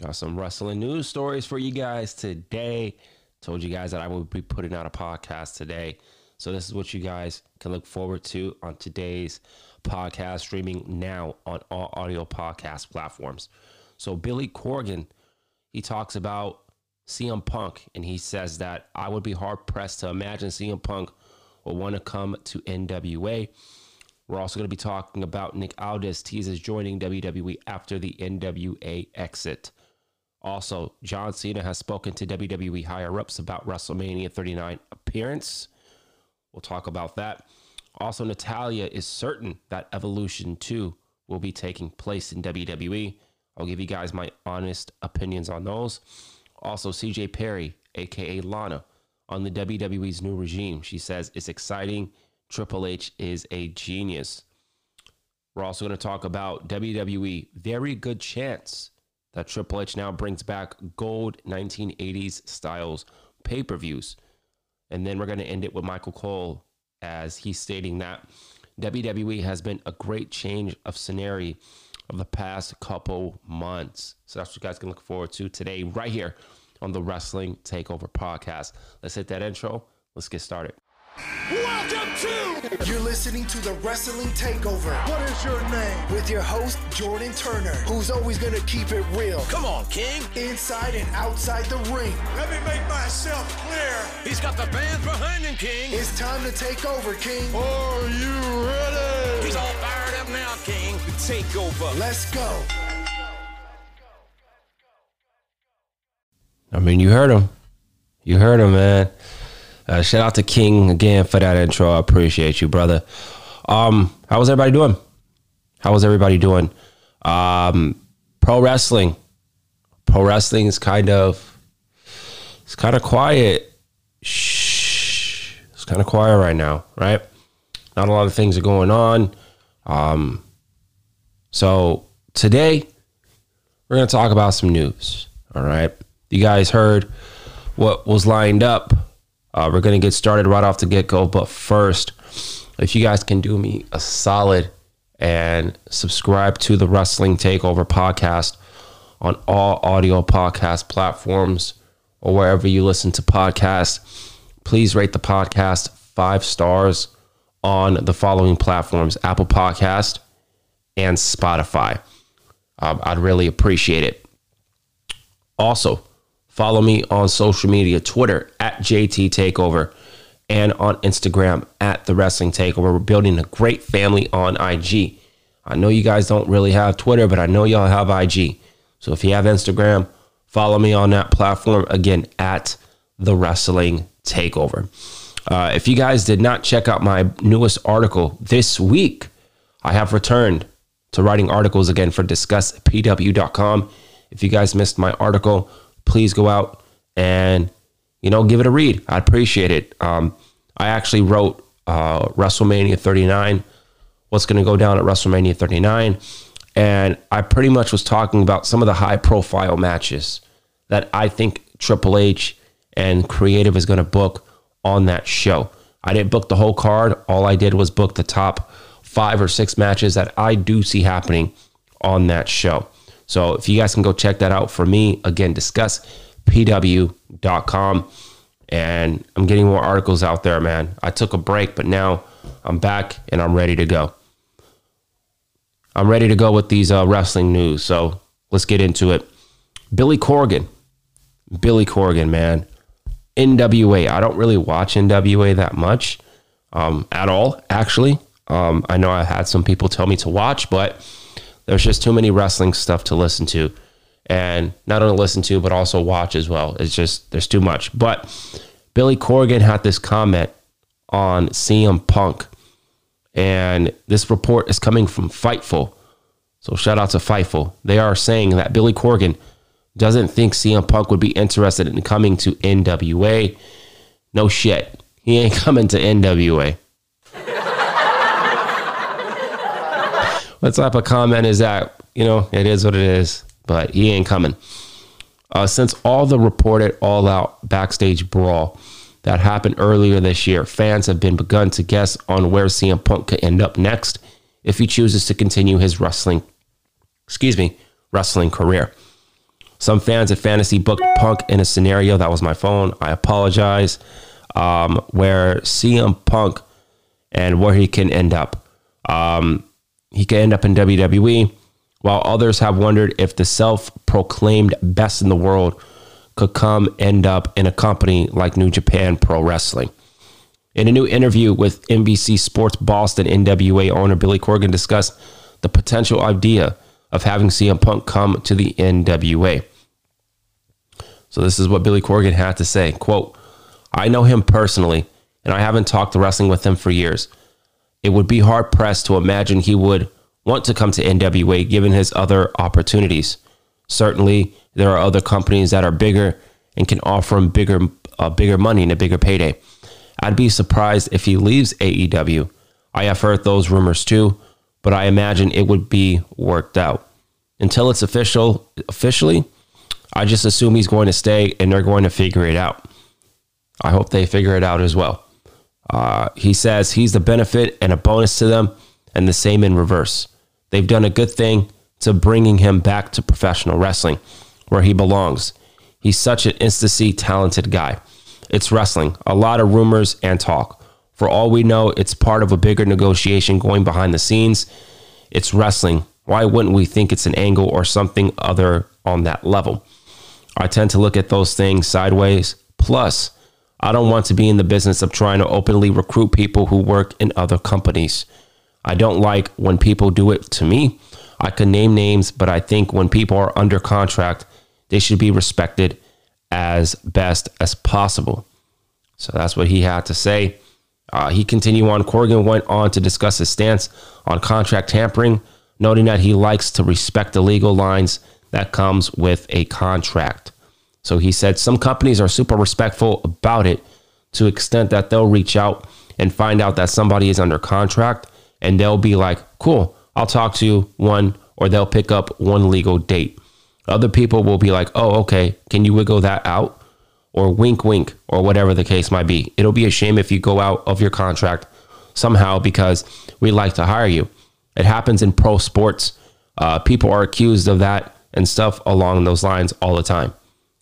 Got some wrestling news stories for you guys today. Told you guys that I would be putting out a podcast today. So, this is what you guys can look forward to on today's podcast, streaming now on all audio podcast platforms. So, Billy Corgan, he talks about CM Punk, and he says that I would be hard pressed to imagine CM Punk will want to come to NWA. We're also going to be talking about Nick Aldis teases joining WWE after the NWA exit. Also, John Cena has spoken to WWE higher ups about WrestleMania 39 appearance. We'll talk about that. Also, Natalya is certain that Evolution 2 will be taking place in WWE. I'll give you guys my honest opinions on those. Also, CJ Perry, aka Lana, on the WWE's new regime. She says it's exciting. Triple H is a genius. We're also going to talk about WWE. Very good chance that Triple H now brings back gold 1980s styles pay per views. And then we're going to end it with Michael Cole as he's stating that WWE has been a great change of scenery of the past couple months. So that's what you guys can look forward to today, right here on the Wrestling Takeover podcast. Let's hit that intro. Let's get started. Welcome to. You're listening to the Wrestling Takeover. What is your name? With your host Jordan Turner, who's always gonna keep it real. Come on, King. Inside and outside the ring. Let me make myself clear. He's got the fans behind him, King. It's time to take over, King. Are you ready? He's all fired up now, King. The takeover. Let's go. I mean, you heard him. You heard him, man. Uh, shout out to King again for that intro. I appreciate you, brother. Um, how was everybody doing? How was everybody doing? Um, pro wrestling. Pro wrestling is kind of it's kind of quiet. Shh. It's kind of quiet right now, right? Not a lot of things are going on. Um, so today we're gonna talk about some news. All right. You guys heard what was lined up. Uh, we're going to get started right off the get go. But first, if you guys can do me a solid and subscribe to the Wrestling Takeover podcast on all audio podcast platforms or wherever you listen to podcasts, please rate the podcast five stars on the following platforms Apple Podcast and Spotify. Um, I'd really appreciate it. Also, Follow me on social media Twitter at JT Takeover and on Instagram at The Wrestling Takeover. We're building a great family on IG. I know you guys don't really have Twitter, but I know y'all have IG. So if you have Instagram, follow me on that platform again at The Wrestling Takeover. Uh, if you guys did not check out my newest article this week, I have returned to writing articles again for discusspw.com. If you guys missed my article, please go out and you know give it a read. I appreciate it. Um, I actually wrote uh, WrestleMania 39, what's going to go down at WrestleMania 39, and I pretty much was talking about some of the high profile matches that I think Triple H and Creative is going to book on that show. I didn't book the whole card. All I did was book the top five or six matches that I do see happening on that show. So if you guys can go check that out for me, again, discuss pw.com. And I'm getting more articles out there, man. I took a break, but now I'm back and I'm ready to go. I'm ready to go with these uh, wrestling news. So let's get into it. Billy Corgan. Billy Corgan, man. NWA. I don't really watch NWA that much um, at all, actually. Um, I know I had some people tell me to watch, but there's just too many wrestling stuff to listen to. And not only listen to but also watch as well. It's just there's too much. But billy corgan had this comment on cm punk. And this report is coming from fightful. So shout out to fightful. They are saying that billy corgan doesn't think cm punk would be interested in coming to nwa no shit. He ain't coming to nwa what type a comment is that? You know, it is what it is, but he ain't coming. Uh, since all the reported all out backstage brawl that happened earlier this year, fans have been begun to guess on where CM Punk could end up next if he chooses to continue his wrestling, excuse me, wrestling career. Some fans at Fantasy booked Punk in a scenario that was my phone. I apologize. Um, where CM Punk and where he can end up. Um, he could end up in WWE, while others have wondered if the self proclaimed best in the world could come end up in a company like New Japan Pro Wrestling. In a new interview with NBC Sports Boston, NWA owner Billy Corgan discussed the potential idea of having CM Punk come to the NWA. So this is what Billy Corgan had to say. Quote, I know him personally, and I haven't talked wrestling with him for years. It would be hard pressed to imagine he would want to come to NWA given his other opportunities. Certainly, there are other companies that are bigger and can offer him bigger, uh, bigger money and a bigger payday. I'd be surprised if he leaves AEW. I have heard those rumors too, but I imagine it would be worked out. Until it's official, officially, I just assume he's going to stay and they're going to figure it out. I hope they figure it out as well. Uh, he says he's the benefit and a bonus to them, and the same in reverse. They've done a good thing to bringing him back to professional wrestling, where he belongs. He's such an instancy talented guy. It's wrestling, a lot of rumors and talk. For all we know, it's part of a bigger negotiation going behind the scenes. It's wrestling. Why wouldn't we think it's an angle or something other on that level? I tend to look at those things sideways. Plus, I don't want to be in the business of trying to openly recruit people who work in other companies. I don't like when people do it to me. I can name names, but I think when people are under contract, they should be respected as best as possible. So that's what he had to say. Uh, he continued on. Corgan went on to discuss his stance on contract tampering, noting that he likes to respect the legal lines that comes with a contract. So he said some companies are super respectful about it to extent that they'll reach out and find out that somebody is under contract and they'll be like, cool, I'll talk to one, or they'll pick up one legal date. Other people will be like, oh, okay, can you wiggle that out? Or wink, wink, or whatever the case might be. It'll be a shame if you go out of your contract somehow because we like to hire you. It happens in pro sports. Uh, people are accused of that and stuff along those lines all the time.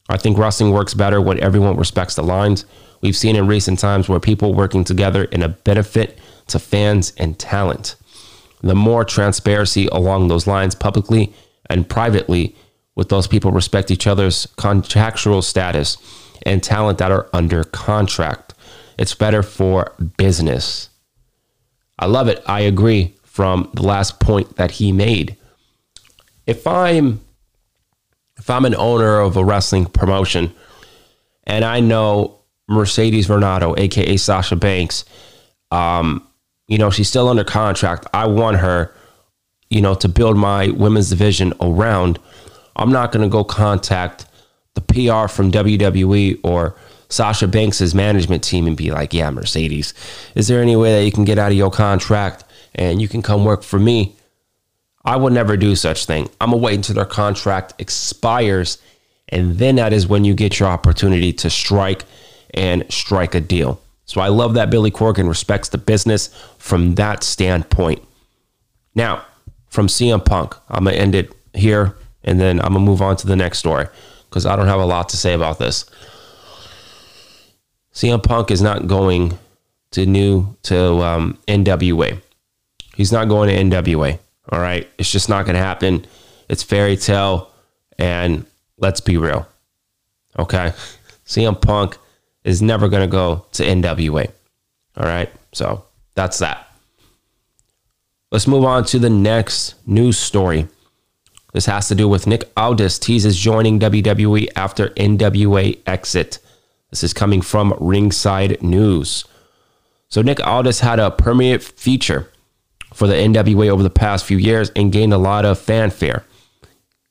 I think wrestling works better when everyone respects the lines. We've seen in recent times where people working together in a benefit to fans and talent. The more transparency along those lines publicly and privately with those people respect each other's contractual status and talent that are under contract. It's better for business. I love it. I agree from the last point that he made. If I'm if I'm an owner of a wrestling promotion and I know Mercedes Varnado, aka Sasha Banks, um, you know, she's still under contract. I want her, you know, to build my women's division around. I'm not going to go contact the PR from WWE or Sasha Banks's management team and be like, "Yeah, Mercedes, is there any way that you can get out of your contract and you can come work for me?" I would never do such thing. I'm gonna wait until their contract expires, and then that is when you get your opportunity to strike and strike a deal. So I love that Billy Corgan respects the business from that standpoint. Now, from CM Punk, I'm gonna end it here, and then I'm gonna move on to the next story because I don't have a lot to say about this. CM Punk is not going to new to um, NWA. He's not going to NWA. All right. It's just not going to happen. It's fairy tale. And let's be real. Okay. CM Punk is never going to go to NWA. All right. So that's that. Let's move on to the next news story. This has to do with Nick Aldis teases joining WWE after NWA exit. This is coming from Ringside News. So Nick Aldis had a permanent feature for the NWA over the past few years and gained a lot of fanfare.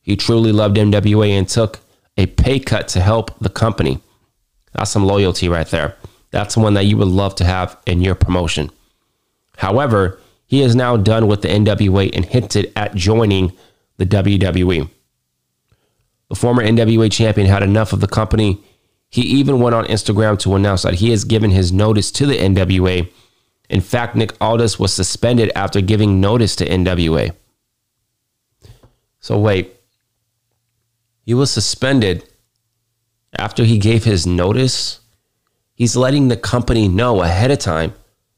He truly loved NWA and took a pay cut to help the company. That's some loyalty right there. That's one that you would love to have in your promotion. However, he is now done with the NWA and hinted at joining the WWE. The former NWA champion had enough of the company. He even went on Instagram to announce that he has given his notice to the NWA in fact, Nick Aldis was suspended after giving notice to NWA. So wait, he was suspended after he gave his notice. He's letting the company know ahead of time,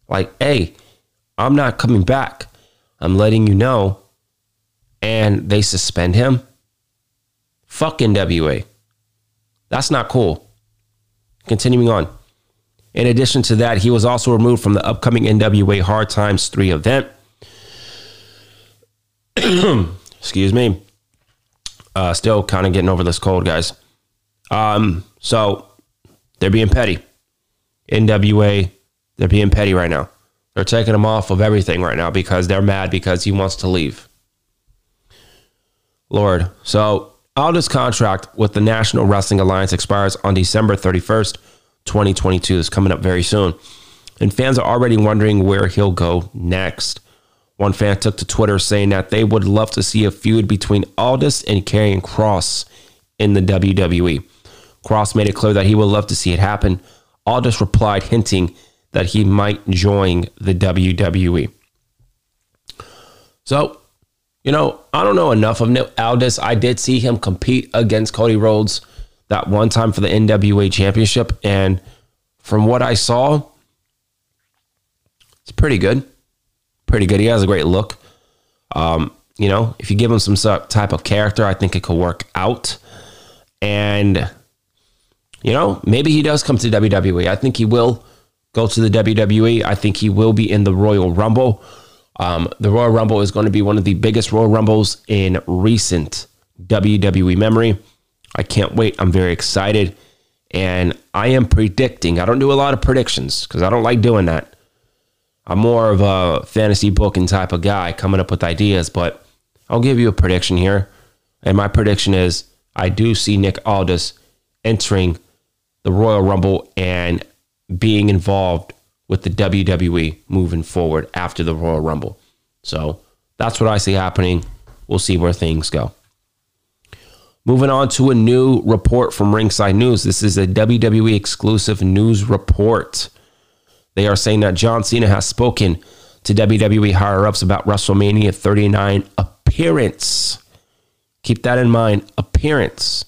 like, hey, I'm not coming back. I'm letting you know. And they suspend him. Fuck NWA. That's not cool. Continuing on. In addition to that, he was also removed from the upcoming NWA Hard Times 3 event. Excuse me. Uh, still kind of getting over this cold, guys. Um, so they're being petty. NWA, they're being petty right now. They're taking him off of everything right now because they're mad because he wants to leave. Lord. So Aldis' contract with the National Wrestling Alliance expires on December 31st, 2022. It's coming up very soon. And fans are already wondering where he'll go next. One fan took to Twitter saying that they would love to see a feud between Aldis and Karrion Kross in the WWE. Kross made it clear that he would love to see it happen. Aldis replied, hinting that he might join the WWE. So, you know, I don't know enough of Aldis. I did see him compete against Cody Rhodes that one time for the NWA Championship. And from what I saw, it's pretty good. Pretty good. He has a great look. Um, you know, if you give him some type of character, I think it could work out. And, you know, maybe he does come to WWE. I think he will go to the WWE. I think he will be in the Royal Rumble. Um, the Royal Rumble is going to be one of the biggest Royal Rumbles in recent WWE memory. I can't wait. I'm very excited. And I am predicting, I don't do a lot of predictions because I don't like doing that. I'm more of a fantasy booking type of guy coming up with ideas, but I'll give you a prediction here. And my prediction is I do see Nick Aldis entering the Royal Rumble and being involved with the WWE moving forward after the Royal Rumble. So that's what I see happening. We'll see where things go. Moving on to a new report from Ringside News. This is a WWE exclusive news report. They are saying that John Cena has spoken to WWE higher ups about WrestleMania 39 appearance. Keep that in mind. Appearance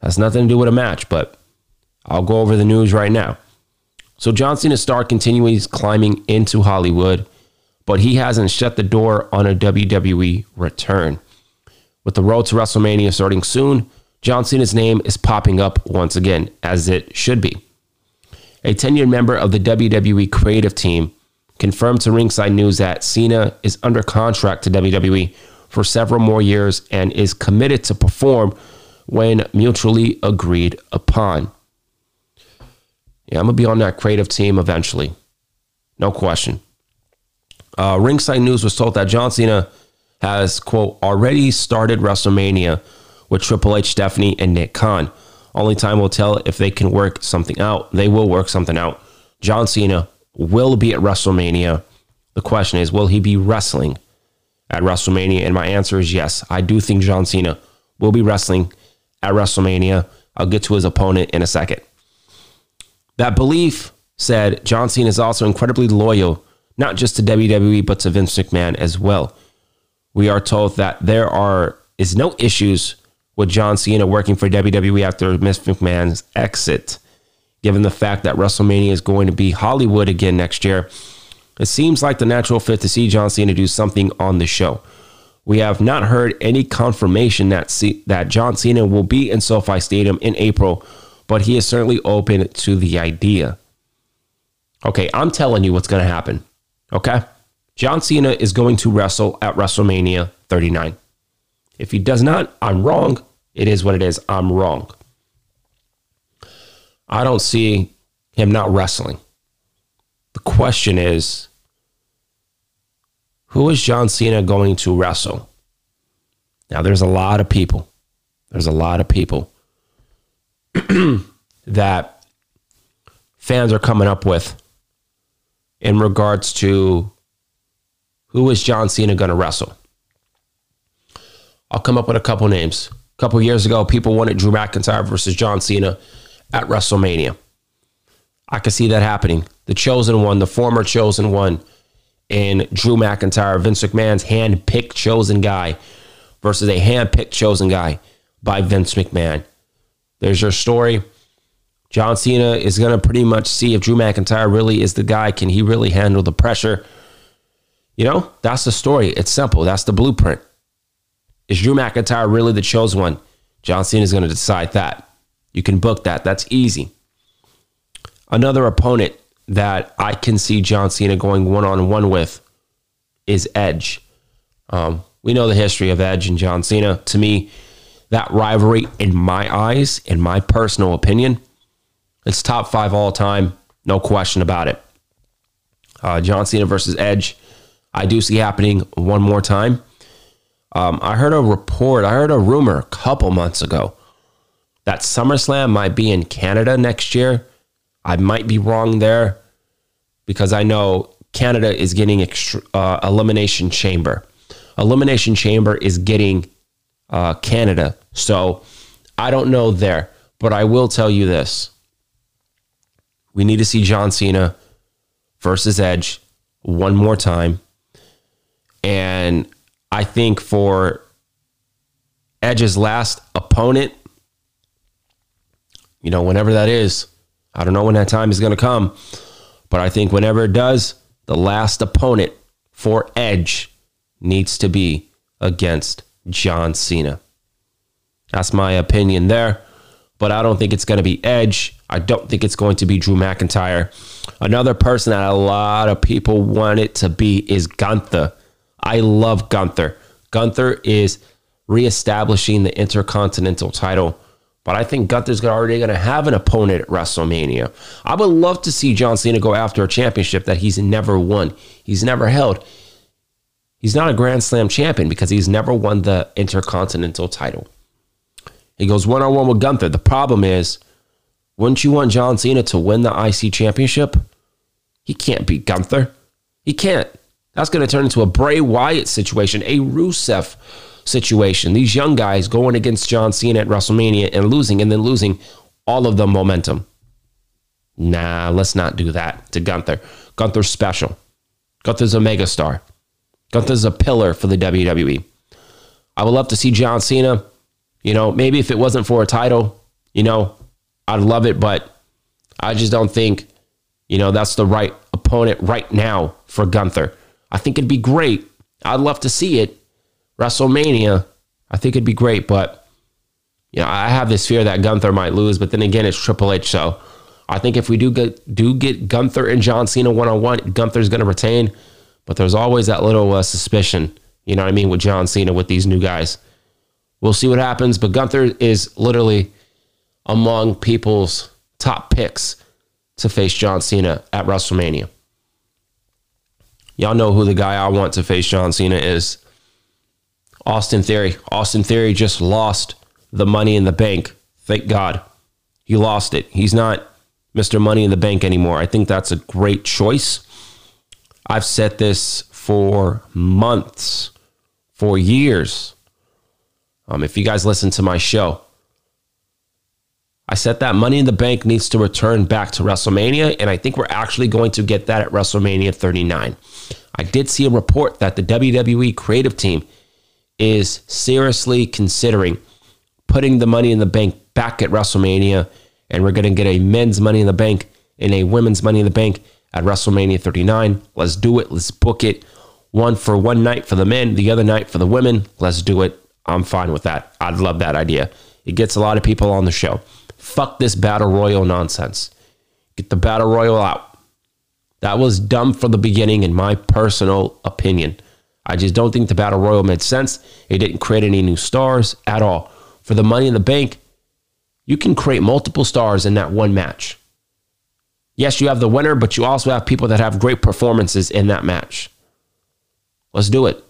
has nothing to do with a match, but I'll go over the news right now. So John Cena star continues climbing into Hollywood, but he hasn't shut the door on a WWE return. With the road to WrestleMania starting soon, John Cena's name is popping up once again, as it should be. A tenured member of the WWE creative team confirmed to Ringside News that Cena is under contract to WWE for several more years and is committed to perform when mutually agreed upon. Yeah, I'm going to be on that creative team eventually. No question. Uh, Ringside News was told that John Cena has, quote, already started WrestleMania with Triple H, Stephanie, and Nick Khan. Only time will tell if they can work something out. They will work something out. John Cena will be at WrestleMania. The question is, will he be wrestling at WrestleMania? And my answer is yes. I do think John Cena will be wrestling at WrestleMania. I'll get to his opponent in a second. That belief said John Cena is also incredibly loyal, not just to WWE, but to Vince McMahon as well. We are told that there are is no issues with John Cena working for WWE after Miss McMahon's exit. Given the fact that WrestleMania is going to be Hollywood again next year, it seems like the natural fit to see John Cena do something on the show. We have not heard any confirmation that C- that John Cena will be in SoFi Stadium in April but he is certainly open to the idea. Okay, I'm telling you what's going to happen. Okay? John Cena is going to wrestle at WrestleMania 39. If he does not, I'm wrong. It is what it is. I'm wrong. I don't see him not wrestling. The question is who is John Cena going to wrestle? Now, there's a lot of people. There's a lot of people that fans are coming up with in regards to who is John Cena going to wrestle. I'll come up with a couple names. A couple years ago, people wanted Drew McIntyre versus John Cena at WrestleMania. I could see that happening. The chosen one, the former chosen one, in Drew McIntyre, Vince McMahon's hand-picked chosen guy versus a hand-picked chosen guy. by Vince McMahon. There's your story. John Cena is going to pretty much see if Drew McIntyre really is the guy. Can he really handle the pressure? You know, that's the story. It's simple. That's the blueprint. Is Drew McIntyre really the chosen one? John Cena is going to decide that. You can book that. That's easy. Another opponent that I can see John Cena going one on one with is Edge. Um, we know the history of Edge and John Cena. To me, that rivalry, in my eyes, in my personal opinion, it's top five all time, no question about it. Uh, John Cena versus Edge, I do see happening one more time. Um, I heard a report, I heard a rumor a couple months ago that SummerSlam might be in Canada next year. I might be wrong there because I know Canada is getting uh, Elimination Chamber. Elimination Chamber is getting uh, Canada. So I don't know there, but I will tell you this. We need to see John Cena versus Edge one more time. And I think for Edge's last opponent, you know, whenever that is, I don't know when that time is going to come, but I think whenever it does, the last opponent for Edge needs to be against John Cena. That's my opinion there, but I don't think it's going to be Edge. I don't think it's going to be Drew McIntyre. Another person that a lot of people want it to be is Gunther. I love Gunther. Gunther is reestablishing the Intercontinental title, but I think Gunther's already going to have an opponent at WrestleMania. I would love to see John Cena go after a championship that he's never won, he's never held. He's not a Grand Slam champion because he's never won the Intercontinental title. He goes one on one with Gunther. The problem is, wouldn't you want John Cena to win the IC championship? He can't beat Gunther. He can't. That's going to turn into a Bray Wyatt situation, a Rusev situation. These young guys going against John Cena at WrestleMania and losing, and then losing all of the momentum. Nah, let's not do that to Gunther. Gunther's special. Gunther's a megastar. Gunther's a pillar for the WWE. I would love to see John Cena. You know, maybe if it wasn't for a title, you know, I'd love it, but I just don't think, you know, that's the right opponent right now for Gunther. I think it'd be great. I'd love to see it. WrestleMania, I think it'd be great, but you know, I have this fear that Gunther might lose, but then again, it's Triple H, so I think if we do get do get Gunther and John Cena one on one, Gunther's going to retain. But there's always that little uh, suspicion, you know what I mean, with John Cena with these new guys. We'll see what happens. But Gunther is literally among people's top picks to face John Cena at WrestleMania. Y'all know who the guy I want to face John Cena is. Austin Theory. Austin Theory just lost the money in the bank. Thank God. He lost it. He's not Mr. Money in the Bank anymore. I think that's a great choice. I've said this for months, for years. Um, if you guys listen to my show, I said that Money in the Bank needs to return back to WrestleMania, and I think we're actually going to get that at WrestleMania 39. I did see a report that the WWE creative team is seriously considering putting the Money in the Bank back at WrestleMania, and we're going to get a men's Money in the Bank and a women's Money in the Bank at WrestleMania 39. Let's do it. Let's book it. One for one night for the men, the other night for the women. Let's do it. I'm fine with that. I'd love that idea. It gets a lot of people on the show. Fuck this battle royal nonsense. Get the battle royal out. That was dumb from the beginning, in my personal opinion. I just don't think the battle royal made sense. It didn't create any new stars at all. For the money in the bank, you can create multiple stars in that one match. Yes, you have the winner, but you also have people that have great performances in that match. Let's do it.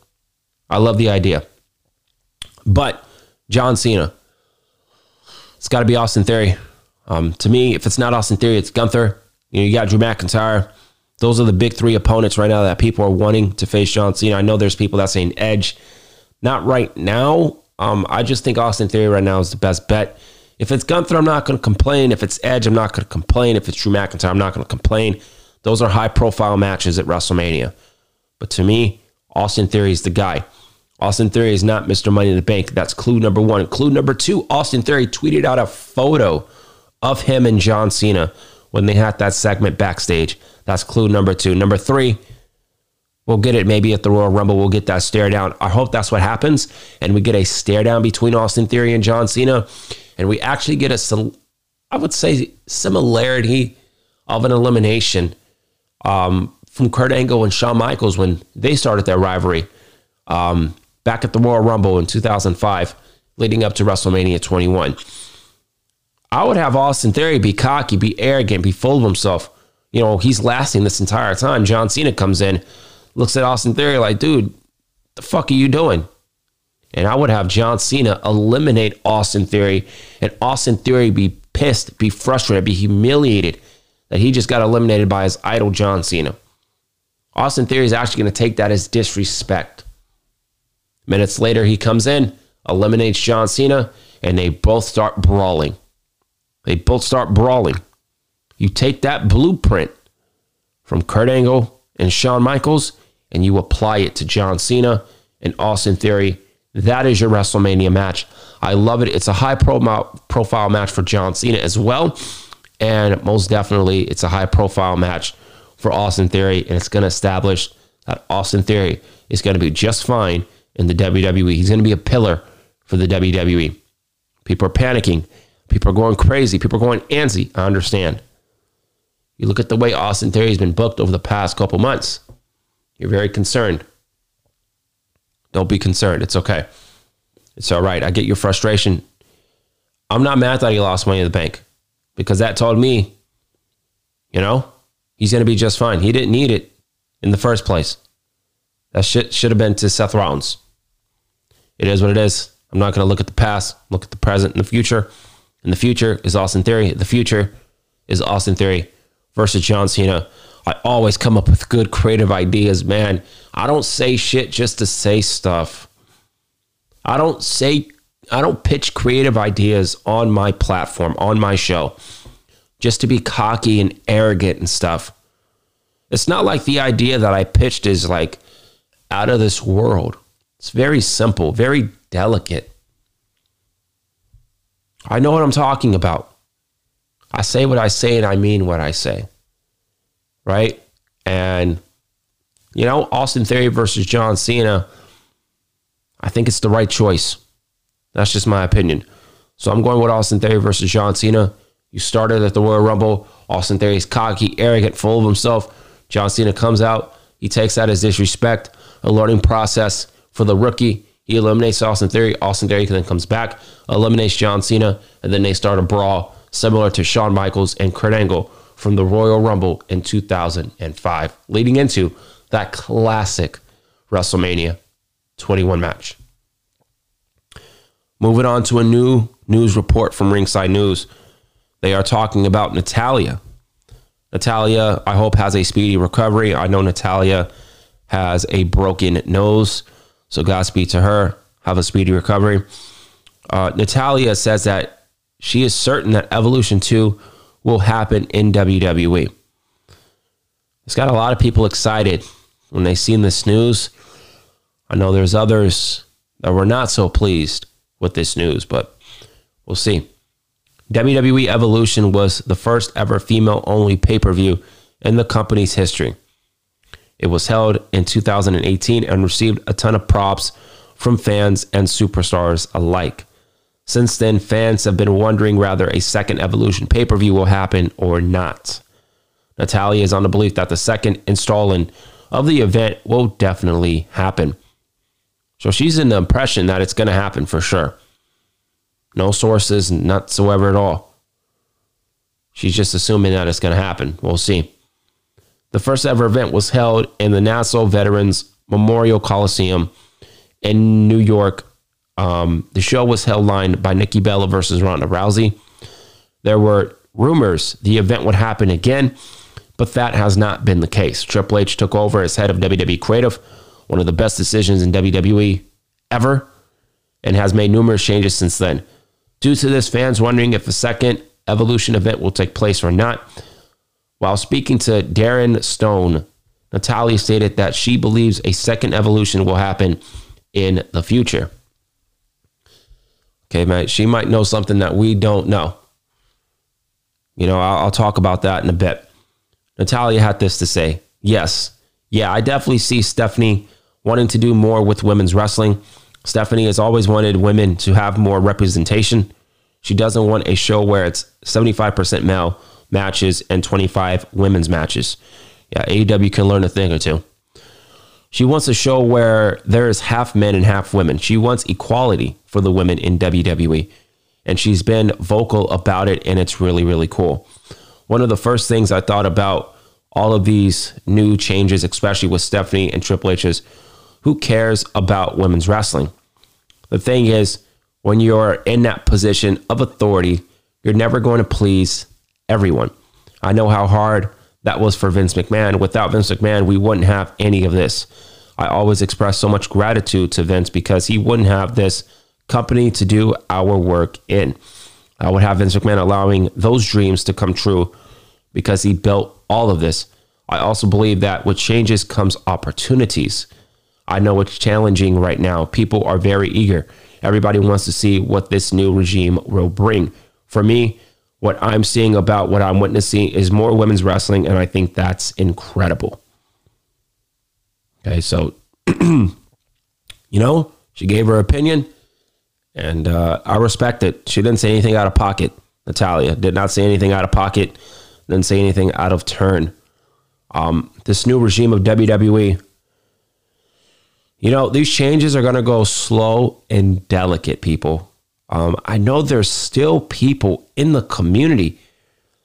I love the idea. But John Cena, it's got to be Austin Theory. Um, to me, if it's not Austin Theory, it's Gunther. You know, you got Drew McIntyre. Those are the big three opponents right now that people are wanting to face John Cena. I know there's people that saying Edge. Not right now. Um, I just think Austin Theory right now is the best bet. If it's Gunther, I'm not going to complain. If it's Edge, I'm not going to complain. If it's Drew McIntyre, I'm not going to complain. Those are high profile matches at WrestleMania. But to me, Austin Theory is the guy. Austin Theory is not Mr. Money in the Bank. That's clue number one. Clue number two Austin Theory tweeted out a photo of him and John Cena when they had that segment backstage. That's clue number two. Number three, we'll get it maybe at the Royal Rumble. We'll get that stare down. I hope that's what happens. And we get a stare down between Austin Theory and John Cena. And we actually get a, I would say, similarity of an elimination um, from Kurt Angle and Shawn Michaels when they started their rivalry um, back at the Royal Rumble in 2005, leading up to WrestleMania 21. I would have Austin Theory be cocky, be arrogant, be full of himself. You know, he's lasting this entire time. John Cena comes in, looks at Austin Theory like, dude, the fuck are you doing? And I would have John Cena eliminate Austin Theory and Austin Theory be pissed, be frustrated, be humiliated that he just got eliminated by his idol, John Cena. Austin Theory is actually going to take that as disrespect. Minutes later, he comes in, eliminates John Cena, and they both start brawling. They both start brawling. You take that blueprint from Kurt Angle and Shawn Michaels and you apply it to John Cena and Austin Theory. That is your WrestleMania match. I love it. It's a high profile match for John Cena as well. And most definitely, it's a high profile match for Austin Theory. And it's going to establish that Austin Theory is going to be just fine in the WWE. He's going to be a pillar for the WWE. People are panicking. People are going crazy. People are going antsy. I understand. You look at the way Austin Theory has been booked over the past couple months. You're very concerned. Don't be concerned. It's okay. It's all right. I get your frustration. I'm not mad that he lost money in the bank because that told me, you know, he's going to be just fine. He didn't need it in the first place. That shit should have been to Seth Rollins. It is what it is. I'm not going to look at the past, look at the present and the future. And the future is Austin Theory. The future is Austin Theory versus John Cena. I always come up with good creative ideas, man. I don't say shit just to say stuff. I don't say I don't pitch creative ideas on my platform, on my show, just to be cocky and arrogant and stuff. It's not like the idea that I pitched is like out of this world. It's very simple, very delicate. I know what I'm talking about. I say what I say and I mean what I say. Right? And, you know, Austin Theory versus John Cena, I think it's the right choice. That's just my opinion. So I'm going with Austin Theory versus John Cena. You started at the Royal Rumble. Austin Theory is cocky, arrogant, full of himself. John Cena comes out. He takes that as disrespect, a learning process for the rookie. He eliminates Austin Theory. Austin Theory then comes back, eliminates John Cena, and then they start a brawl similar to Shawn Michaels and Kurt Angle from the Royal Rumble in 2005, leading into that classic WrestleMania 21 match. Moving on to a new news report from Ringside News. They are talking about Natalya. Natalya, I hope, has a speedy recovery. I know Natalya has a broken nose. So Godspeed to her. Have a speedy recovery. Uh, Natalya says that she is certain that Evolution 2 will happen in WWE. It's got a lot of people excited when they seen this news. I know there's others that were not so pleased with this news, but we'll see. WWE Evolution was the first ever female only pay per view in the company's history. It was held in 2018 and received a ton of props from fans and superstars alike. Since then, fans have been wondering whether a second Evolution pay per view will happen or not. Natalya is on the belief that the second installment of the event will definitely happen. So she's in the impression that it's going to happen for sure. No sources, whatsoever at all. She's just assuming that it's going to happen. We'll see. The first ever event was held in the Nassau Veterans Memorial Coliseum in New York. Um, the show was headlined by Nikki Bella versus Ronda Rousey. There were rumors the event would happen again, but that has not been the case. Triple H took over as head of WWE Creative, one of the best decisions in WWE ever, and has made numerous changes since then. Due to this, fans wondering if a second Evolution event will take place or not. While speaking to Darren Stone, Natalya stated that she believes a second evolution will happen in the future. Okay, man, she might know something that we don't know. You know, I'll, I'll talk about that in a bit. Natalya had this to say Yes, yeah, I definitely see Stephanie wanting to do more with women's wrestling. Stephanie has always wanted women to have more representation. She doesn't want a show where it's 75% male matches and 25 women's matches. Yeah, AEW can learn a thing or two. She wants a show where there is half men and half women. She wants equality for the women in WWE. And she's been vocal about it, and it's really, really cool. One of the first things I thought about all of these new changes, especially with Stephanie and Triple H, is who cares about women's wrestling? The thing is, when you're in that position of authority, you're never going to please everyone. I know how hard that was for Vince McMahon. Without Vince McMahon, we wouldn't have any of this. I always express so much gratitude to Vince because he wouldn't have this company to do our work in. I would have Vince McMahon allowing those dreams to come true because he built all of this. I also believe that with changes comes opportunities. I know it's challenging right now. People are very eager. Everybody wants to see what this new regime will bring. For me, what I'm seeing about what I'm witnessing is more women's wrestling, and I think that's incredible. Okay, so, you know, she gave her opinion, and uh, I respect it. She didn't say anything out of pocket. Natalya did not say anything out of pocket, didn't say anything out of turn. Um, this new regime of WWE, you know, these changes are going to go slow and delicate, people. Um, I know there's still people in the community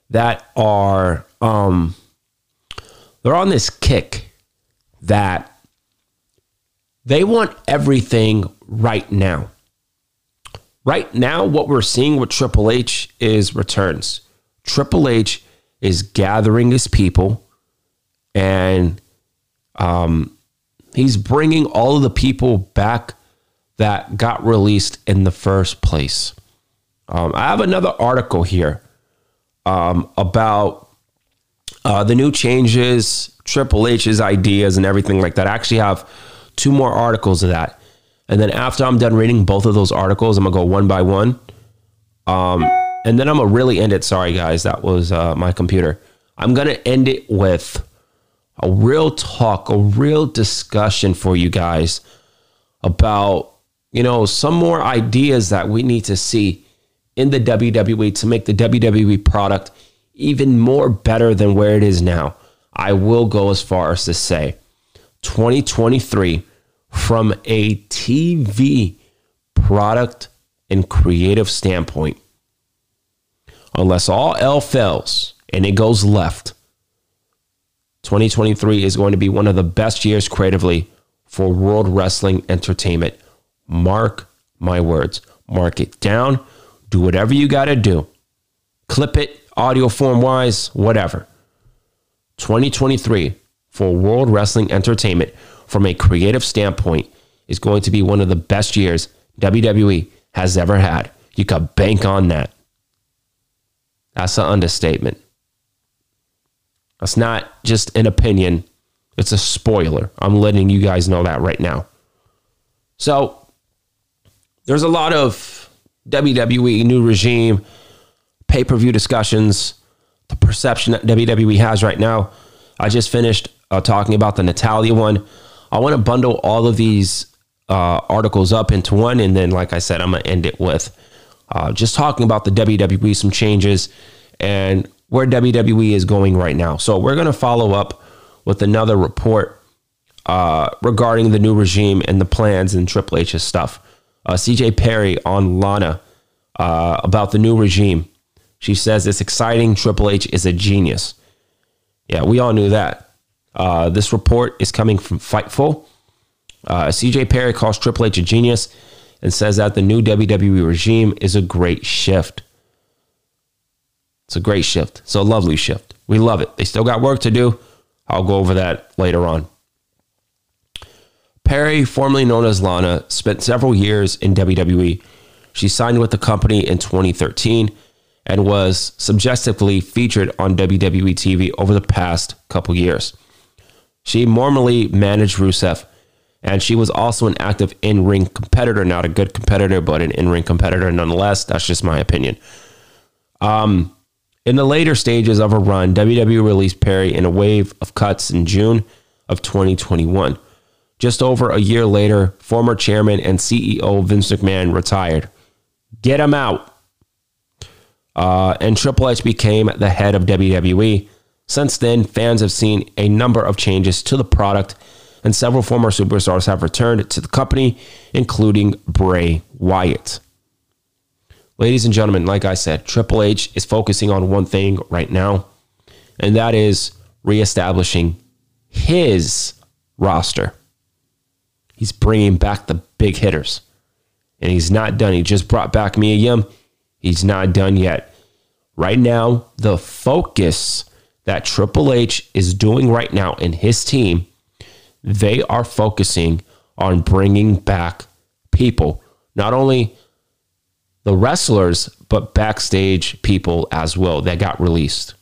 that are um, they're on this kick that they want everything right now. Right now, what we're seeing with Triple H is returns. Triple H is gathering his people and um, he's bringing all of the people back that got released in the first place. Um, I have another article here um, about uh, the new changes, Triple H's ideas, and everything like that. I actually have two more articles of that. And then after I'm done reading both of those articles, I'm going to go one by one. Um, and then I'm going to really end it. Sorry, guys. That was uh, my computer. I'm going to end it with a real talk, a real discussion for you guys about, you know, some more ideas that we need to see in the WWE to make the WWE product even more better than where it is now. I will go as far as to say 2023 from a TV product and creative standpoint, unless all L fails and it goes left, 2023 is going to be one of the best years creatively for World Wrestling Entertainment. Mark my words. Mark it down. Do whatever you got to do. Clip it, audio form wise, whatever. 2023 for World Wrestling Entertainment from a creative standpoint is going to be one of the best years WWE has ever had. You could bank on that. That's an understatement. That's not just an opinion, it's a spoiler. I'm letting you guys know that right now. So, there's a lot of WWE new regime, pay per view discussions, the perception that WWE has right now. I just finished uh, talking about the Natalya one. I want to bundle all of these uh, articles up into one. And then, like I said, I'm going to end it with uh, just talking about the WWE, some changes, and where WWE is going right now. So we're going to follow up with another report uh, regarding the new regime and the plans and Triple H's stuff. Uh, CJ Perry on Lana uh, about the new regime. She says it's exciting. Triple H is a genius. Yeah, we all knew that. Uh, this report is coming from Fightful. Uh, CJ Perry calls Triple H a genius and says that the new WWE regime is a great shift. It's a great shift. It's a lovely shift. We love it. They still got work to do. I'll go over that later on. Perry, formerly known as Lana, spent several years in WWE. She signed with the company in 2013 and was subjectively featured on WWE TV over the past couple years. She normally managed Rusev And she was also an active in ring competitor, not a good competitor, but an in ring competitor nonetheless. That's just my opinion. Um, in the later stages of her run, WWE released Perry in a wave of cuts in June of 2021. Just over a year later, former chairman and CEO Vince McMahon retired. Get him out. Uh, and Triple H became the head of WWE. Since then, fans have seen a number of changes to the product, and several former superstars have returned to the company, including Bray Wyatt. Ladies and gentlemen, like I said, Triple H is focusing on one thing right now, and that is reestablishing his roster. He's bringing back the big hitters, and he's not done. He just brought back Mia Yim. He's not done yet. Right now, the focus that Triple H is doing right now in his team, they are focusing on bringing back people, not only the wrestlers, but backstage people as well that got released.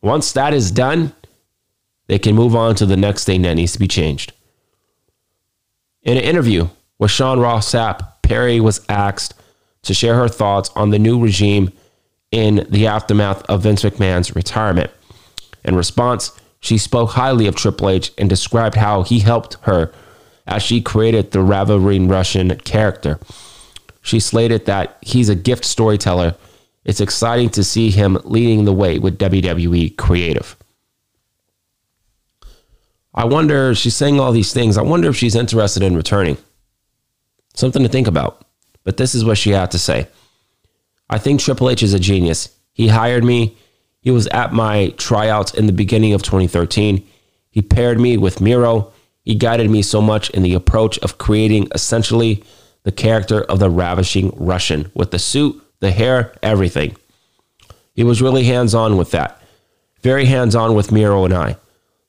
Once that is done, they can move on to the next thing that needs to be changed. In an interview with Sean Ross Sapp, Perry was asked to share her thoughts on the new regime in the aftermath of Vince McMahon's retirement. In response, she spoke highly of Triple H and described how he helped her as she created the Ravishing Russian character. She slated that he's a gift storyteller. It's exciting to see him leading the way with WWE creative. I wonder, she's saying all these things. I wonder if she's interested in returning. Something to think about. But this is what she had to say. I think Triple H is a genius. He hired me. He was at my tryouts in the beginning of 2013. He paired me with Miro. He guided me so much in the approach of creating essentially the character of the ravishing Russian with the suit, the hair, everything. He was really hands on with that. Very hands on with Miro and I.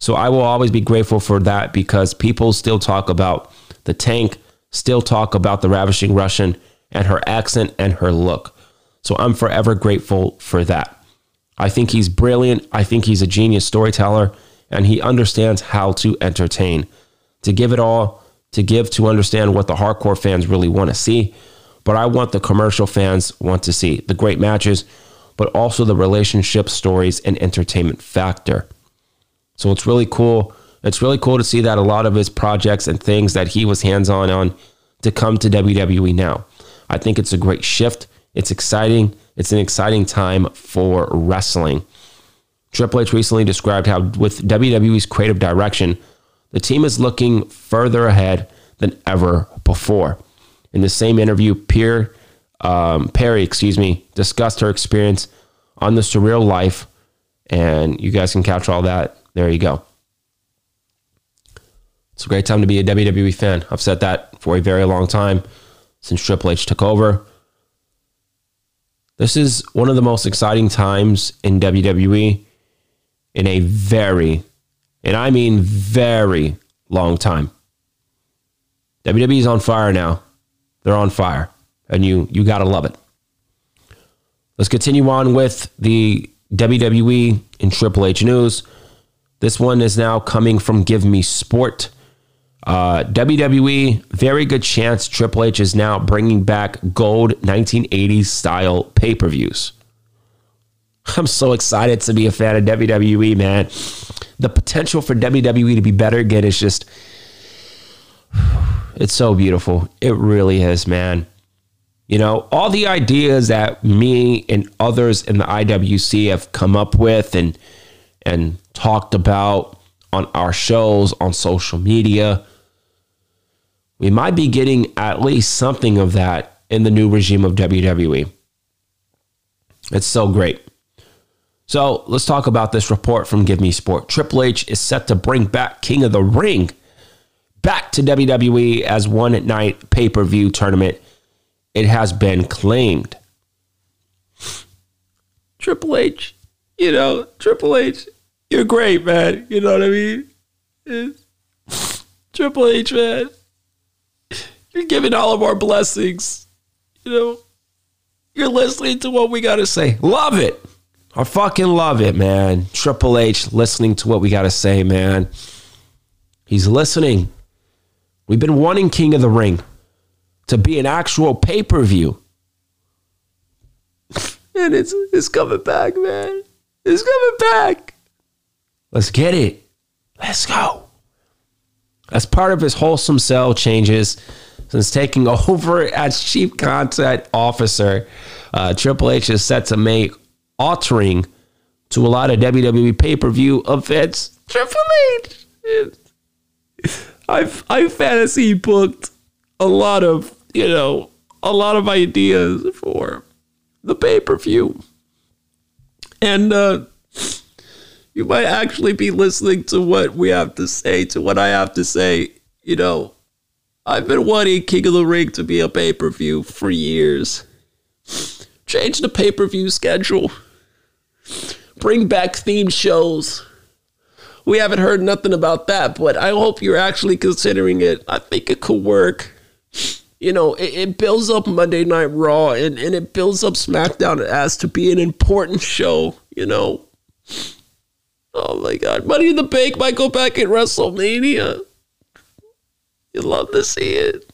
So I will always be grateful for that because people still talk about the tank, still talk about the ravishing Russian and her accent and her look. So I'm forever grateful for that. I think he's brilliant. I think he's a genius storyteller and he understands how to entertain, to give it all to give to understand what the hardcore fans really want to see. But I want the commercial fans want to see the great matches, but also the relationship stories and entertainment factor. So it's really cool. It's really cool to see that a lot of his projects and things that he was hands on on to come to WWE now. I think it's a great shift. It's exciting. It's an exciting time for wrestling. Triple H recently described how, with WWE's creative direction, the team is looking further ahead than ever before. In the same interview, Pierre, um, Perry, excuse me, discussed her experience on the surreal life, and you guys can catch all that. There you go. It's a great time to be a WWE fan. I've said that for a very long time since Triple H took over. This is one of the most exciting times in WWE in a very and I mean very long time. WWE is on fire now. They're on fire, and you you gotta love it. Let's continue on with the WWE and Triple H news. This one is now coming from Give Me Sport. Uh, WWE, very good chance Triple H is now bringing back gold 1980s style pay per views. I'm so excited to be a fan of WWE, man the potential for WWE to be better again is just it's so beautiful. It really is, man. You know, all the ideas that me and others in the IWC have come up with and and talked about on our shows on social media. We might be getting at least something of that in the new regime of WWE. It's so great. So let's talk about this report from Give Me Sport. Triple H is set to bring back King of the Ring back to WWE as one at night pay per view tournament. It has been claimed. Triple H, you know, Triple H, you're great, man. You know what I mean? It's, Triple H, man, you're giving all of our blessings. You know, you're listening to what we got to say. Love it. I fucking love it, man. Triple H listening to what we got to say, man. He's listening. We've been wanting King of the Ring to be an actual pay per view. And it's, it's coming back, man. It's coming back. Let's get it. Let's go. As part of his wholesome cell changes since taking over as chief content officer, uh, Triple H is set to make altering to a lot of WWE pay per view events. Triple H. I've I fantasy booked a lot of you know a lot of ideas for the pay per view, and uh, you might actually be listening to what we have to say, to what I have to say. You know, I've been wanting King of the Ring to be a pay per view for years. Change the pay per view schedule. Bring back theme shows we haven't heard nothing about that, but I hope you're actually considering it. I think it could work. You know, it, it builds up Monday Night Raw and, and it builds up SmackDown as to be an important show, you know. Oh my God. Money in the Bank might go back at WrestleMania. You love to see it.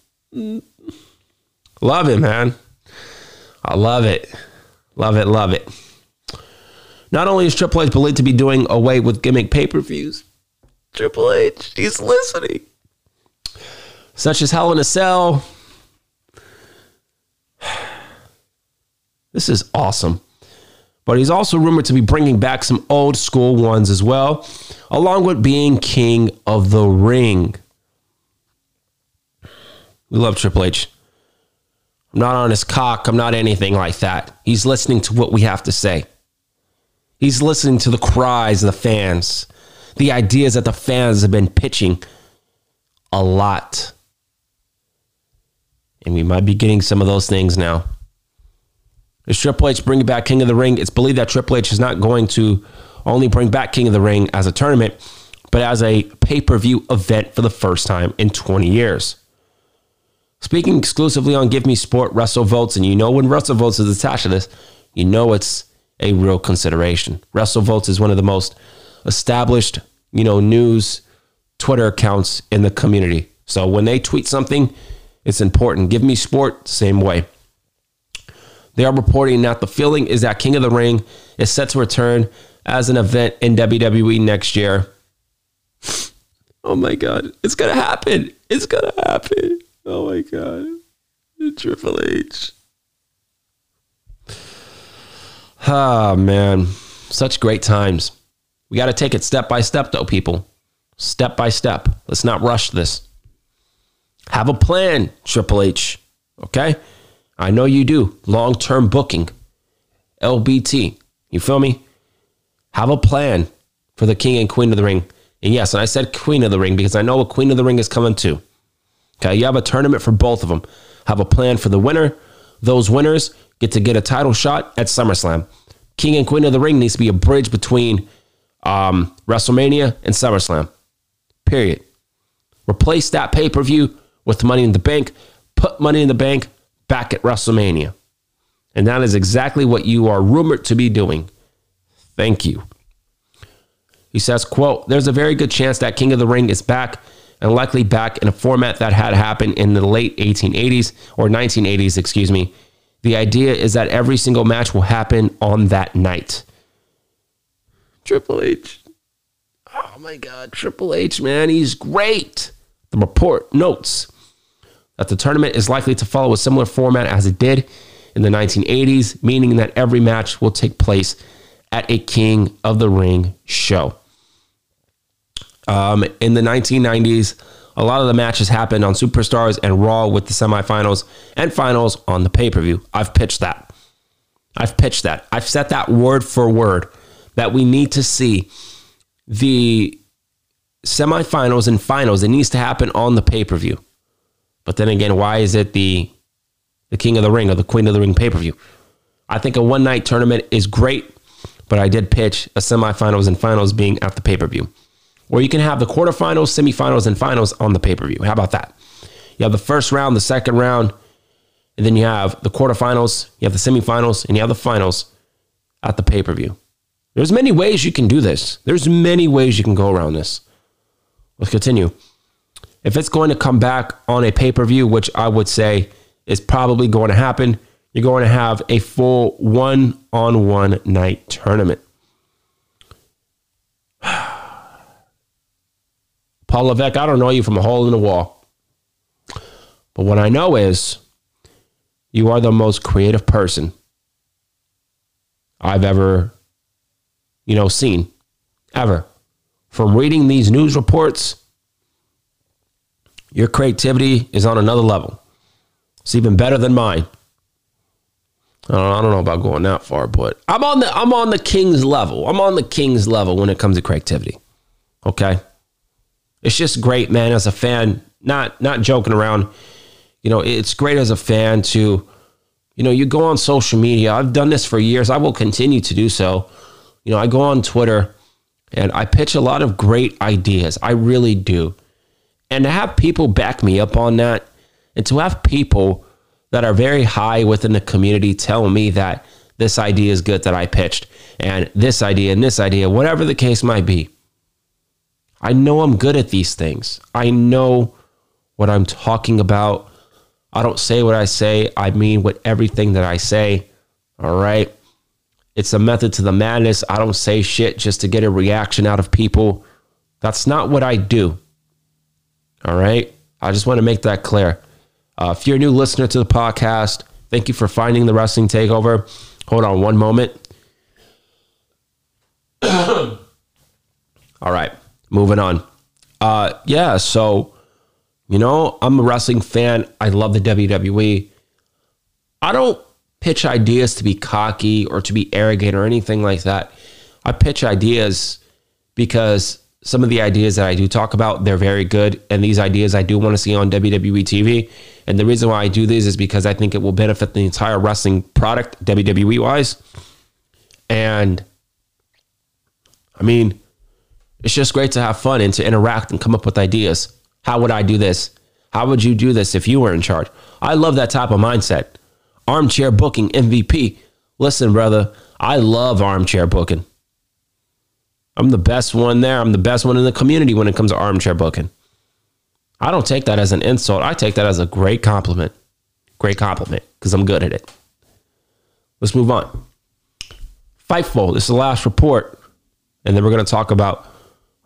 Love it, man. I love it. Love it, love it. Not only is Triple H believed to be doing away with gimmick pay per views, Triple H, he's listening. Such as Hell in a Cell. This is awesome. But he's also rumored to be bringing back some old school ones as well, along with being king of the ring. We love Triple H. I'm not on his cock. I'm not anything like that. He's listening to what we have to say. He's listening to the cries of the fans, the ideas that the fans have been pitching a lot. And we might be getting some of those things now. Is Triple H bringing back King of the Ring? It's believed that Triple H is not going to only bring back King of the Ring as a tournament, but as a pay per view event for the first time in 20 years. Speaking exclusively on Give Me Sport, Russell WrestleVotes, and you know when Russell WrestleVotes is attached to this, you know it's a real consideration. Russell WrestleVotes is one of the most established, you know, news Twitter accounts in the community. So when they tweet something, it's important. Give me sport, same way. They are reporting that the feeling is that King of the Ring is set to return as an event in WWE next year. Oh my God. It's going to happen. It's going to happen. Oh my God. Triple H. Ah, man. Such great times. We got to take it step by step, though, people. Step by step. Let's not rush this. Have a plan, Triple H. Okay? I know you do. Long term booking, LBT. You feel me? Have a plan for the King and Queen of the Ring. And yes, and I said Queen of the Ring because I know a Queen of the Ring is coming too. Okay? You have a tournament for both of them. Have a plan for the winner. Those winners get to get a title shot at SummerSlam. King and Queen of the Ring needs to be a bridge between um, WrestleMania and SummerSlam. Period. Replace that pay per view with Money in the Bank. Put Money in the Bank back at WrestleMania. And that is exactly what you are rumored to be doing. Thank you. He says, quote, there's a very good chance that King of the Ring is back and likely back in a format that had happened in the late 1880s or 1980s, excuse me, the idea is that every single match will happen on that night. Triple H. Oh my God, Triple H, man, he's great. The report notes that the tournament is likely to follow a similar format as it did in the 1980s, meaning that every match will take place at a King of the Ring show. Um, in the 1990s, a lot of the matches happened on Superstars and Raw with the semifinals and finals on the pay per view. I've pitched that. I've pitched that. I've set that word for word that we need to see the semifinals and finals. It needs to happen on the pay per view. But then again, why is it the the King of the Ring or the Queen of the Ring pay per view? I think a one night tournament is great, but I did pitch a semifinals and finals being at the pay per view where you can have the quarterfinals, semifinals, and finals on the pay per view. How about that? You have the first round, the second round, and then you have the quarterfinals, you have the semifinals, and you have the finals at the pay per view. There's many ways you can do this. There's many ways you can go around this. Let's continue. If it's going to come back on a pay per view, which I would say is probably going to happen, you're going to have a full one on one night tournament. Paul Levesque, I don't know you from a hole in the wall. But what I know is you are the most creative person I've ever, you know, seen. Ever. From reading these news reports, your creativity is on another level. It's even better than mine. I don't, I don't know about going that far, but I'm on the I'm on the king's level. I'm on the king's level when it comes to creativity. Okay, it's just great, man. As a fan, not not joking around. You know, it's great as a fan to, you know, you go on social media. I've done this for years. I will continue to do so. You know, I go on Twitter and I pitch a lot of great ideas. I really do. And to have people back me up on that, and to have people that are very high within the community tell me that this idea is good that I pitched, and this idea and this idea, whatever the case might be. I know I'm good at these things. I know what I'm talking about. I don't say what I say, I mean what everything that I say. All right. It's a method to the madness. I don't say shit just to get a reaction out of people. That's not what I do. All right. I just want to make that clear. Uh, if you're a new listener to the podcast, thank you for finding the Wrestling Takeover. Hold on one moment. All right, moving on. Uh, yeah, so, you know, I'm a wrestling fan. I love the WWE. I don't pitch ideas to be cocky or to be arrogant or anything like that. I pitch ideas because some of the ideas that I do talk about, they're very good. And these ideas I do want to see on WWE TV. And the reason why I do these is because I think it will benefit the entire wrestling product, WWE wise. And I mean, it's just great to have fun and to interact and come up with ideas. How would I do this? How would you do this if you were in charge? I love that type of mindset. Armchair booking MVP. Listen, brother, I love armchair booking. I'm the best one there. I'm the best one in the community when it comes to armchair booking. I don't take that as an insult. I take that as a great compliment. Great compliment because I'm good at it. Let's move on. Fightful. This is the last report. And then we're going to talk about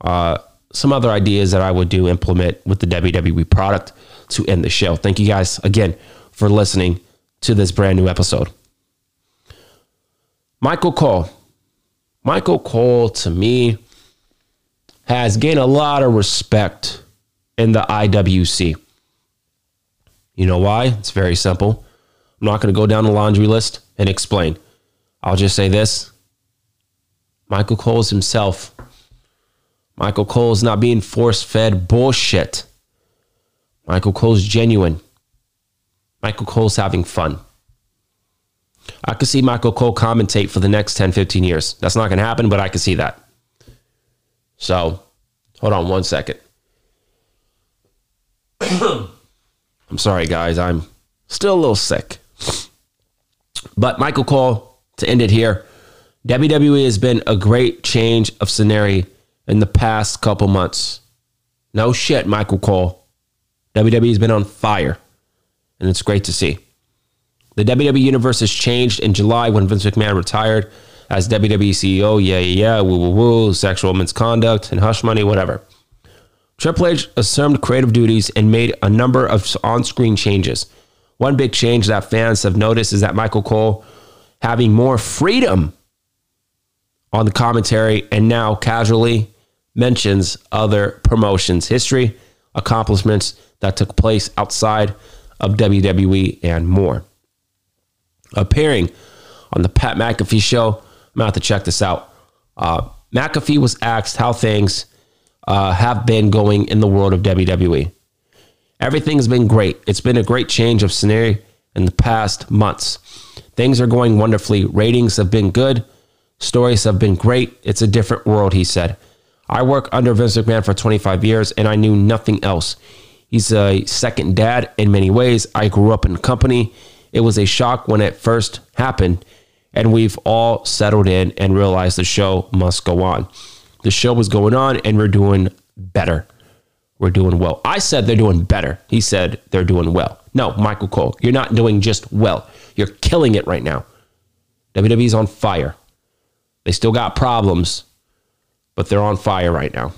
uh, some other ideas that I would do implement with the WWE product to end the show. Thank you guys again for listening to this brand new episode. Michael Cole. Michael Cole, to me, has gained a lot of respect in the IWC. You know why? It's very simple. I'm not going to go down the laundry list and explain. I'll just say this Michael Cole's himself. Michael Cole's not being force fed bullshit. Michael Cole's genuine. Michael Cole's having fun. I could see Michael Cole commentate for the next 10, 15 years. That's not going to happen, but I could see that. So, hold on one second. I'm sorry, guys. I'm still a little sick. But Michael Cole, to end it here, WWE has been a great change of scenario in the past couple months. No shit, Michael Cole. WWE has been on fire, and it's great to see. The WWE universe has changed in July when Vince McMahon retired as WWE CEO. Yeah, yeah, yeah, woo, woo, woo, sexual misconduct and hush money, whatever. Triple H assumed creative duties and made a number of on screen changes. One big change that fans have noticed is that Michael Cole having more freedom on the commentary and now casually mentions other promotions' history, accomplishments that took place outside of WWE, and more. Appearing on the Pat McAfee show, I'm going to check this out. Uh, McAfee was asked how things uh, have been going in the world of WWE. Everything's been great. It's been a great change of scenario in the past months. Things are going wonderfully. Ratings have been good. Stories have been great. It's a different world, he said. I worked under Vince McMahon for 25 years and I knew nothing else. He's a second dad in many ways. I grew up in the company. It was a shock when it first happened, and we've all settled in and realized the show must go on. The show was going on and we're doing better. we're doing well. I said they're doing better. He said they're doing well. No, Michael Cole, you're not doing just well. You're killing it right now. WWE's on fire. They still got problems, but they're on fire right now.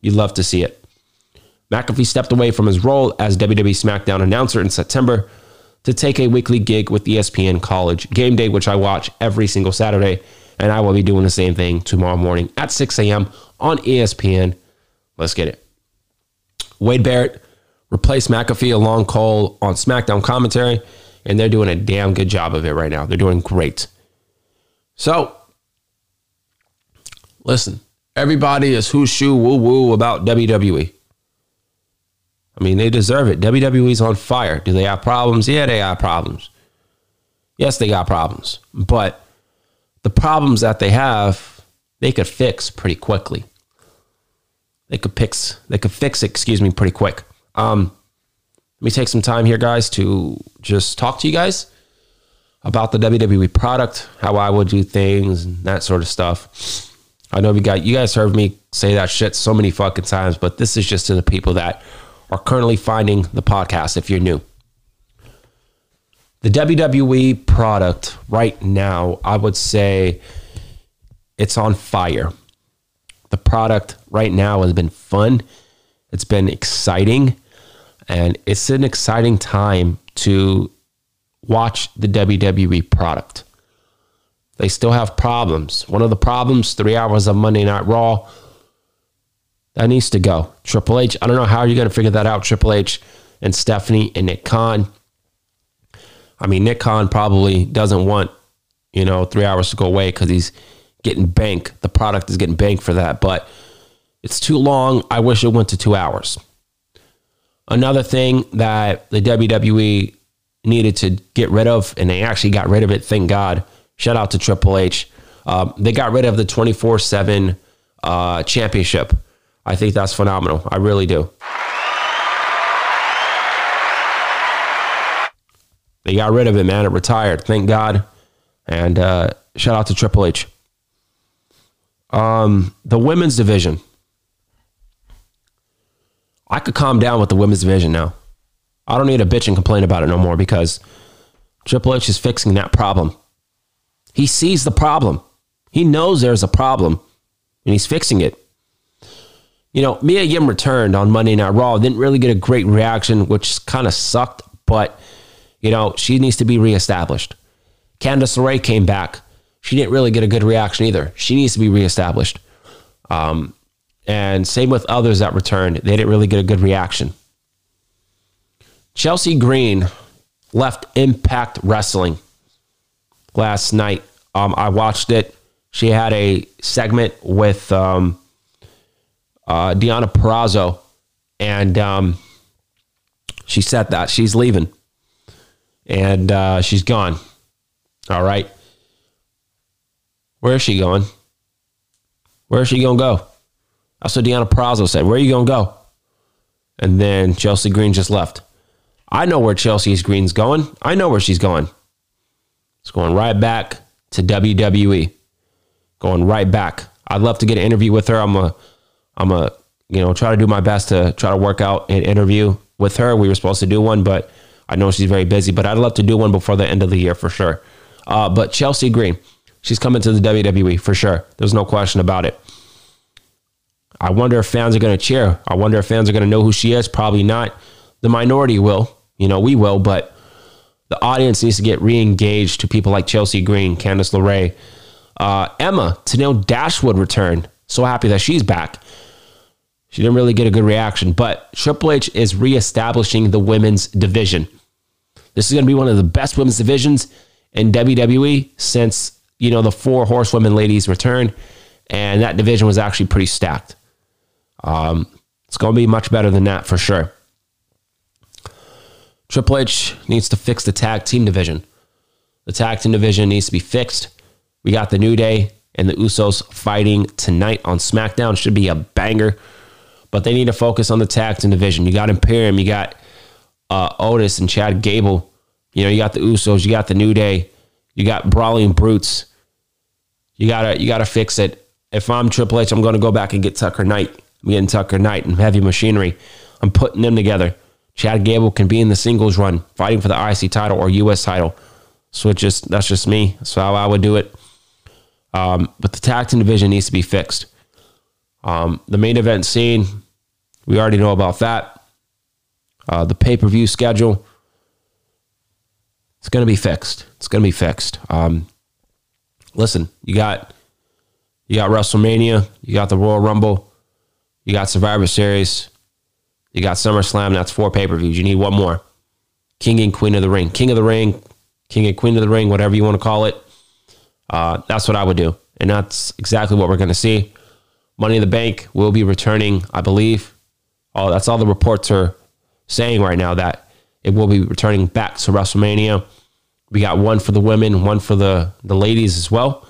You'd love to see it. McAfee stepped away from his role as WWE SmackDown announcer in September to take a weekly gig with ESPN College Game Day, which I watch every single Saturday. And I will be doing the same thing tomorrow morning at 6 a.m. on ESPN. Let's get it. Wade Barrett replaced McAfee along Cole on SmackDown commentary, and they're doing a damn good job of it right now. They're doing great. So, listen, everybody is who shoo woo woo about WWE. I mean, they deserve it. WWE's on fire. Do they have problems? Yeah, they have problems. Yes, they got problems. But the problems that they have, they could fix pretty quickly. They could fix they could fix it, excuse me, pretty quick. Um, let me take some time here, guys, to just talk to you guys about the WWE product, how I would do things, and that sort of stuff. I know we got you guys heard me say that shit so many fucking times, but this is just to the people that are currently finding the podcast if you're new. The WWE product right now, I would say it's on fire. The product right now has been fun. It's been exciting. And it's an exciting time to watch the WWE product. They still have problems. One of the problems, three hours of Monday Night Raw, that needs to go. Triple H, I don't know how you're going to figure that out. Triple H and Stephanie and Nick Khan. I mean, Nick Khan probably doesn't want, you know, three hours to go away because he's getting bank. The product is getting bank for that, but it's too long. I wish it went to two hours. Another thing that the WWE needed to get rid of, and they actually got rid of it, thank God. Shout out to Triple H. Um, they got rid of the 24 uh, 7 championship. I think that's phenomenal. I really do. They got rid of it, man. It retired. Thank God. And uh, shout out to Triple H. Um, the women's division. I could calm down with the women's division now. I don't need to bitch and complain about it no more because Triple H is fixing that problem. He sees the problem. He knows there's a problem and he's fixing it. You know, Mia Yim returned on Monday Night Raw. Didn't really get a great reaction, which kind of sucked, but, you know, she needs to be reestablished. Candice LeRae came back. She didn't really get a good reaction either. She needs to be reestablished. Um, and same with others that returned. They didn't really get a good reaction. Chelsea Green left Impact Wrestling last night. Um, I watched it. She had a segment with um, uh, Deonna Purrazzo, and um, she said that she's leaving and uh, she's gone. All right. Where is she going? Where is she going to go? That's what Deonna Purrazzo said. Where are you going to go? And then Chelsea Green just left. I know where Chelsea Green's going. I know where she's going. It's going right back to WWE. Going right back. I'd love to get an interview with her. I'm a, I'm a, you know, try to do my best to try to work out an interview with her. We were supposed to do one, but I know she's very busy. But I'd love to do one before the end of the year for sure. Uh, but Chelsea Green, she's coming to the WWE for sure. There's no question about it. I wonder if fans are going to cheer. I wonder if fans are going to know who she is. Probably not. The minority will. You know, we will, but the audience needs to get re-engaged to people like Chelsea Green, Candice LeRae, uh, Emma, Tennille Dashwood returned. So happy that she's back. She didn't really get a good reaction, but Triple H is reestablishing the women's division. This is going to be one of the best women's divisions in WWE since, you know, the four horsewomen ladies returned, and that division was actually pretty stacked. Um, it's going to be much better than that for sure. Triple H needs to fix the tag team division. The tag team division needs to be fixed. We got the New Day and the Usos fighting tonight on SmackDown. Should be a banger, but they need to focus on the tag team division. You got Imperium, you got uh, Otis and Chad Gable. You know, you got the Usos, you got the New Day, you got Brawling Brutes. You gotta, you gotta fix it. If I'm Triple H, I'm gonna go back and get Tucker Knight. I'm getting Tucker Knight and Heavy Machinery. I'm putting them together. Chad Gable can be in the singles run, fighting for the IC title or US title. So it just that's just me. That's how I would do it. Um, but the tag team division needs to be fixed. Um, the main event scene, we already know about that. Uh, the pay per view schedule, it's going to be fixed. It's going to be fixed. Um, listen, you got you got WrestleMania, you got the Royal Rumble, you got Survivor Series, you got SummerSlam. That's four pay per views. You need one more. King and Queen of the Ring, King of the Ring, King and Queen of the Ring, whatever you want to call it. Uh, that's what I would do, and that's exactly what we're going to see. Money in the Bank will be returning, I believe. Oh, that's all the reports are saying right now that it will be returning back to WrestleMania. We got one for the women, one for the the ladies as well,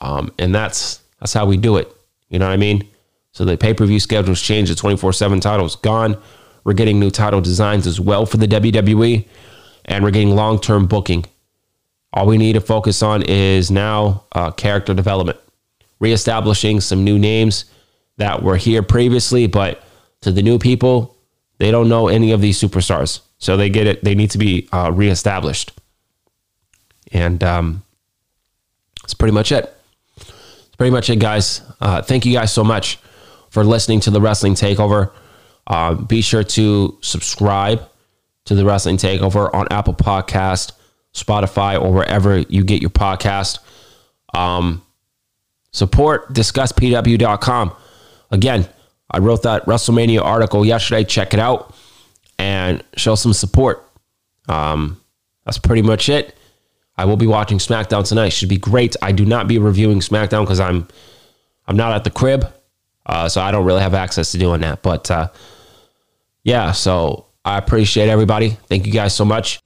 um, and that's that's how we do it. You know what I mean? So the pay per view schedule's changed. The twenty four seven title's gone. We're getting new title designs as well for the WWE, and we're getting long term booking. All we need to focus on is now uh, character development, reestablishing some new names that were here previously, but to the new people, they don't know any of these superstars, so they get it. They need to be uh, reestablished, and um, that's pretty much it. That's pretty much it, guys. Uh, thank you guys so much for listening to the Wrestling Takeover. Uh, be sure to subscribe to the Wrestling Takeover on Apple Podcast, Spotify, or wherever you get your podcast. Um, support discusspw.com. Again, I wrote that WrestleMania article yesterday. Check it out and show some support. Um, that's pretty much it. I will be watching SmackDown tonight. Should be great. I do not be reviewing SmackDown because I'm I'm not at the crib, uh, so I don't really have access to doing that. But uh, yeah, so I appreciate everybody. Thank you guys so much.